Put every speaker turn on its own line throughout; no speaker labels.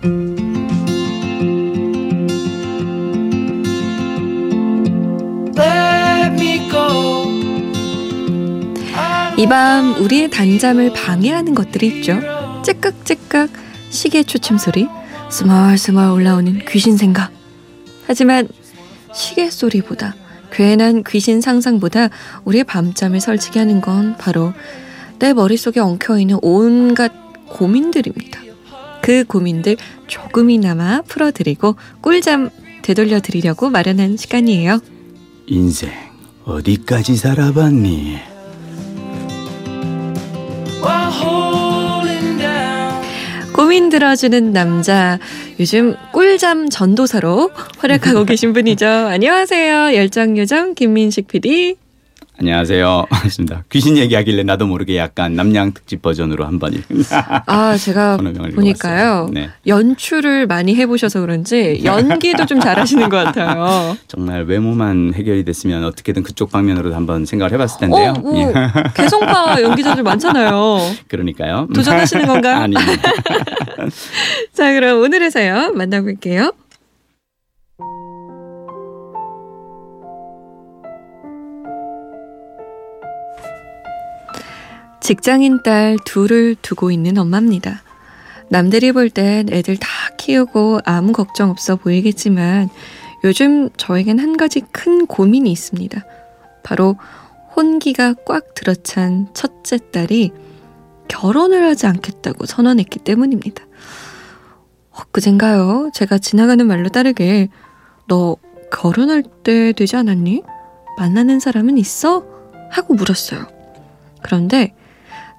이 밤 우리의 단잠을 방해하는 것들이 있죠. 째깍째깍 시계 초침 소리, 스멀스멀 올라오는 귀신 생각. 하지만 시계 소리보다 괜한 귀신 상상보다 우리의 밤잠을 설치게 하는 건 바로 내 머릿속에 엉켜있는 온갖 고민들입니다. 그 고민들 조금이나마 풀어드리고 꿀잠 되돌려 드리려고 마련한 시간이에요.
인생 어디까지 살아봤니?
고민 들어주는 남자 요즘 꿀잠 전도사로 활약하고 계신 분이죠. 안녕하세요. 열정요정 김민식 PD.
안녕하세요. 반갑습니다. 귀신 얘기하길래 나도 모르게 약간 남양 특집 버전으로 한번
아 제가 보니까요 네. 연출을 많이 해보셔서 그런지 연기도 좀 잘하시는 것 같아요.
정말 외모만 해결이 됐으면 어떻게든 그쪽 방면으로 한번 생각을 해봤을 텐데요. 어, 뭐,
예. 개성파 연기자들 많잖아요.
그러니까요.
도전하시는 건가?
아닙니다.
자 그럼 사연 만나볼게요. 직장인 딸 둘을 두고 있는 엄마입니다. 남들이 볼 땐 애들 다 키우고 아무 걱정 없어 보이겠지만 요즘 저에겐 한 가지 큰 고민이 있습니다. 바로 혼기가 꽉 들어찬 첫째 딸이 결혼을 하지 않겠다고 선언했기 때문입니다. 엊그젠가요? 제가 지나가는 말로 따르게 너 결혼할 때 되지 않았니? 만나는 사람은 있어? 하고 물었어요. 그런데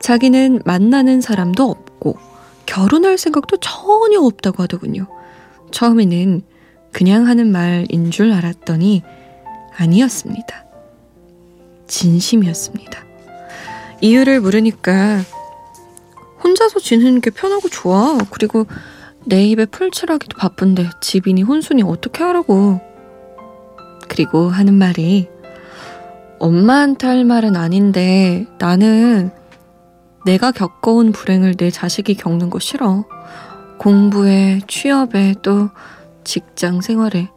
자기는 만나는 사람도 없고 결혼할 생각도 전혀 없다고 하더군요. 처음에는 그냥 하는 말인 줄 알았더니 아니었습니다. 진심이었습니다. 이유를 물으니까 혼자서 지내는 게 편하고 좋아. 그리고 내 입에 풀칠하기도 바쁜데 집이니 혼수니 어떻게 하라고. 그리고 하는 말이 엄마한테 할 말은 아닌데 나는 내가 겪어온 불행을 내 자식이 겪는 거 싫어. 공부에, 취업에, 또 직장 생활에.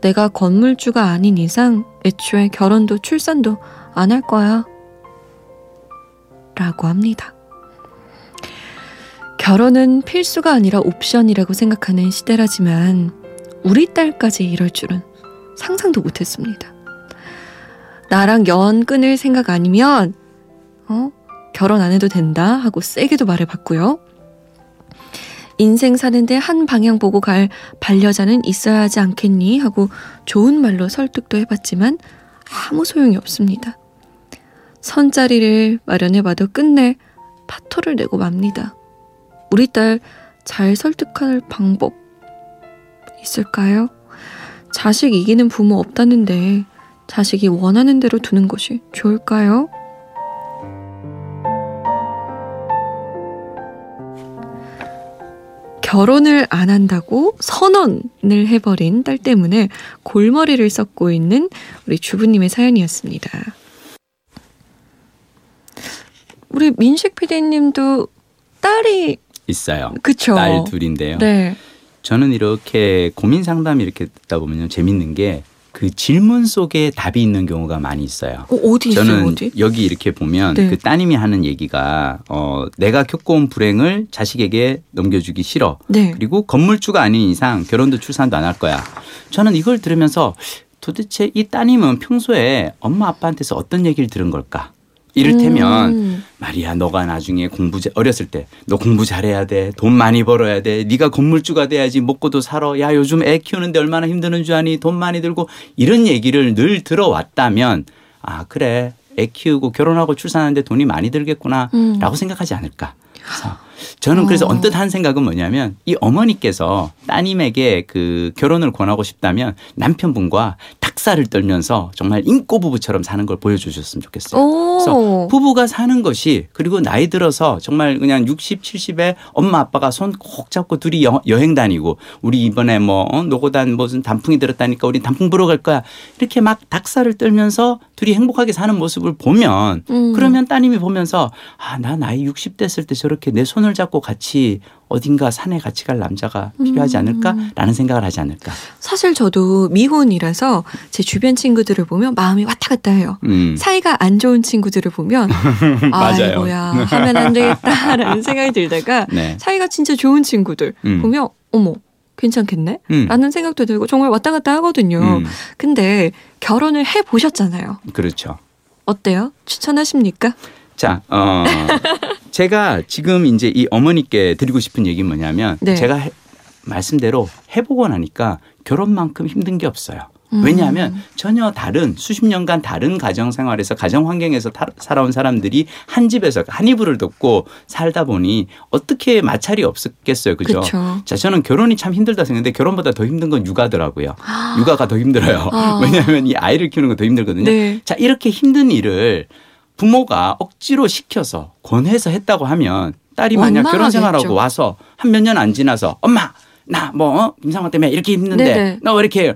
내가 건물주가 아닌 이상 애초에 결혼도 출산도 안 할 거야. 라고 합니다. 결혼은 필수가 아니라 옵션이라고 생각하는 시대라지만 우리 딸까지 이럴 줄은 상상도 못했습니다. 나랑 연 끊을 생각 아니면, 어? 결혼 안 해도 된다 하고 세게도 말해봤고요. 인생 사는데 한 방향 보고 갈 반려자는 있어야 하지 않겠니? 하고 좋은 말로 설득도 해봤지만 아무 소용이 없습니다. 선자리를 마련해봐도 끝내 파토를 내고 맙니다. 우리 딸 잘 설득할 방법 있을까요? 자식 이기는 부모 없다는데 자식이 원하는 대로 두는 것이 좋을까요? 결혼을 안 한다고 선언을 해버린 딸 때문에 골머리를 썩고 있는 우리 주부님의 사연이었습니다. 우리 민식 PD님도 딸이
있어요.
그쵸.
딸 둘인데요. 네. 저는 이렇게 고민 상담 이렇게 듣다 보면 재밌는 게 그 질문 속에 답이 있는 경우가 많이 있어요.
어, 디
저는
어디?
여기 이렇게 보면 네. 그 따님이 하는 얘기가 어 내가 겪어온 불행을 자식에게 넘겨주기 싫어. 네. 그리고 건물주가 아닌 이상 결혼도 출산도 안 할 거야. 저는 이걸 들으면서 도대체 이 따님은 평소에 엄마 아빠한테서 어떤 얘기를 들은 걸까? 이를테면 음. 말이야 너가 나중에 공부 어렸을 때 너 공부 잘해야 돼 돈 많이 벌어야 돼 네가 건물주가 돼야지 먹고도 살아 야 요즘 애 키우는데 얼마나 힘드는 줄 아니 돈 많이 들고 이런 얘기를 늘 들어왔다면 아 그래 애 키우고 결혼하고 출산하는데 돈이 많이 들겠구나라고 음. 생각하지 않을까 그래서 저는 그래서 어. 언뜻 한 생각은 뭐냐면 이 어머니께서 따님에게 그 결혼을 권하고 싶다면 남편분과 닭살을 떨면서 정말 인꼬 부부처럼 사는 걸 보여주셨으면 좋겠어요. 오. 그래서 부부가 사는 것이 그리고 나이 들어서 정말 그냥 60, 70에 엄마 아빠가 손 꼭 잡고 둘이 여, 행 다니고 우리 이번에 뭐 어, 노고단 무슨 단풍이 들었다니까 우리 단풍 보러 갈 거야 이렇게 막 닭살을 떨면서 둘이 행복하게 사는 모습을 보면 음. 그러면 따님이 보면서 아 나 나이 60 됐을 때 저렇게 내 손을 잡고 같이 어딘가 산에 같이 갈 남자가 필요하지 음. 않을까라는 생각을 하지 않을까.
사실 저도 미혼이라서 제 주변 친구들을 보면 마음이 왔다 갔다 해요. 음. 사이가 안 좋은 친구들을 보면 아이고야 하면 안 되겠다라는 생각이 들다가 네. 사이가 진짜 좋은 친구들 음. 보면 어머 괜찮겠네? 음. 라는 생각도 들고 정말 왔다 갔다 하거든요. 음. 근데 결혼을 해 보셨잖아요.
그렇죠.
어때요? 추천하십니까?
자, 어, 제가 지금 이제 이 어머니께 드리고 싶은 얘기는 뭐냐면 네. 제가 해, 말씀대로 해보고 나니까 결혼만큼 힘든 게 없어요. 음. 왜냐하면 전혀 다른 수십 년간 다른 가정 생활에서 가정 환경에서 타, 살아온 사람들이 한 집에서 한 이불을 덮고 살다 보니 어떻게 마찰이 없었겠어요. 그죠? 그쵸. 자, 저는 결혼이 참 힘들다 생각했는데 결혼보다 더 힘든 건 육아더라고요. 아. 육아가 더 힘들어요. 아. 왜냐하면 이 아이를 키우는 거 더 힘들거든요. 네. 자, 이렇게 힘든 일을 부모가 억지로 시켜서 권해서 했다고 하면 딸이 만약 결혼 생활하고 와서 한 몇 년 안 지나서 엄마 나 뭐 어? 임상화 때문에 이렇게 힘든데 너왜 이렇게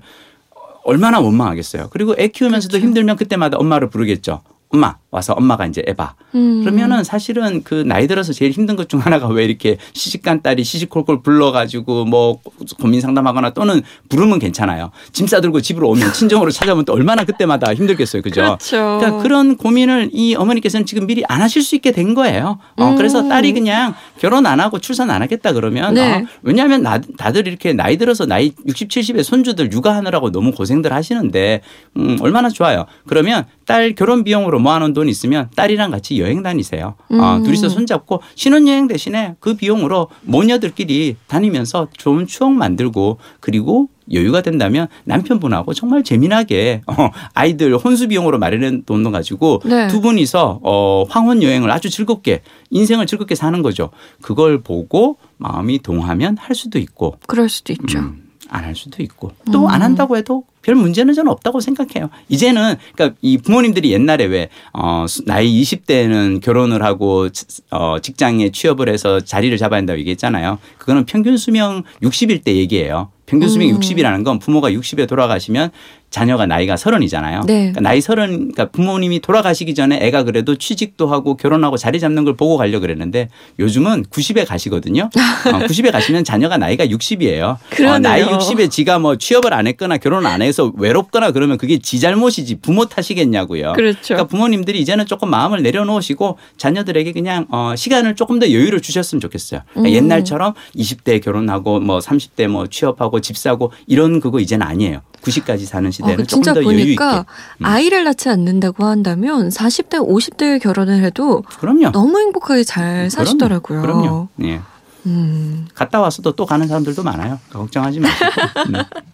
얼마나 원망하겠어요. 그리고 애 키우면서도 그렇죠. 힘들면 그때마다 엄마를 부르겠죠. 엄마 와서 엄마가 이제 에바. 음. 그러면은 사실은 그 나이 들어서 제일 힘든 것 중 하나가 왜 이렇게 시집간 딸이 시시콜콜 불러가지고 뭐 고민 상담하거나 또는 부르면 괜찮아요. 짐 싸들고 집으로 오면 친정으로 찾아오면 또 얼마나 그때마다 힘들겠어요. 그죠?
그렇죠.
그러니까 그런 고민을 이 어머니께서는 지금 미리 안 하실 수 있게 된 거예요. 어, 음. 그래서 딸이 그냥 결혼 안 하고 출산 안 하겠다 그러면 네. 어, 왜냐하면 나, 다들 이렇게 나이 들어서 나이 60, 70에 손주들 육아하느라고 너무 고생들 하시는데 음, 얼마나 좋아요. 그러면 딸 결혼 비용으로 모아놓은 돈 있으면 딸이랑 같이 여행 다니세요. 어, 음. 어, 둘이서 손잡고 신혼여행 대신에 그 비용으로 모녀들끼리 다니면서 좋은 추억 만들고 그리고 여유가 된다면 남편분하고 정말 재미나게 어, 아이들 혼수 비용으로 마련한 돈을 가지고 네. 두 분이서 어, 황혼 여행을 아주 즐겁게 인생을 즐겁게 사는 거죠. 그걸 보고 마음이 동하면 할 수도 있고.
그럴 수도 있죠. 음.
안할 수도 있고 또 안 한다고 해도 별 문제는 저는 없다고 생각해요. 이제는 그러니까 이 부모님들이 옛날에 왜 어, 나이 20대는 결혼을 하고 어, 직장에 취업을 해서 자리를 잡아야 한다고 얘기했잖아요. 그거는 평균 수명 60일 때 얘기예요. 평균 수명이 음. 60이라는 건 부모가 60에 돌아가시면 자녀가 나이가 서른이잖아요. 네. 그러니까 나이 서른, 그러니까 부모님이 돌아가시기 전에 애가 그래도 취직도 하고 결혼하고 자리 잡는 걸 보고 가려 고 그랬는데 요즘은 90에 가시거든요. 어, 90에 가시면 자녀가 나이가 60이에요. 어, 나이 60에 지가 뭐 취업을 안 했거나 결혼 안 해서 외롭거나 그러면 그게 지 잘못이지 부모 탓이겠냐고요.
그렇죠.
그러니까 부모님들이 이제는 조금 마음을 내려놓으시고 자녀들에게 그냥 어, 시간을 조금 더 여유를 주셨으면 좋겠어요. 그러니까 음. 옛날처럼 20대 결혼하고 뭐 30대 뭐 취업하고 집 사고 이런 그거 이제는 아니에요. 90까지 사는 시대는 어, 조금 더 여유 있게. 음.
아이를 낳지 않는다고 한다면 40대, 50대에 결혼을 해도 그럼요. 너무 행복하게 잘 사시더라고요.
그럼요. 예. 음. 갔다 와서도 또 가는 사람들도 많아요. 걱정하지 마시고. 음.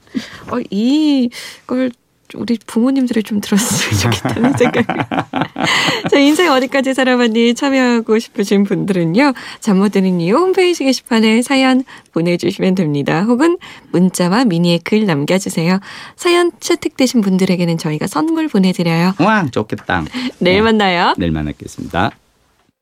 어, 이걸 우리 부모님들이 좀 들었으면 좋겠다는 생각이. 자, 인생 어디까지 살아봤니 참여하고 싶으신 분들은요. 잠 못 드는 이유 홈페이지 게시판에 사연 보내주시면 됩니다. 혹은 문자와 미니의 글 남겨주세요. 사연 채택되신 분들에게는 저희가 선물 보내드려요.
와, 좋겠다.
내일 만나요.
내일 만나겠습니다.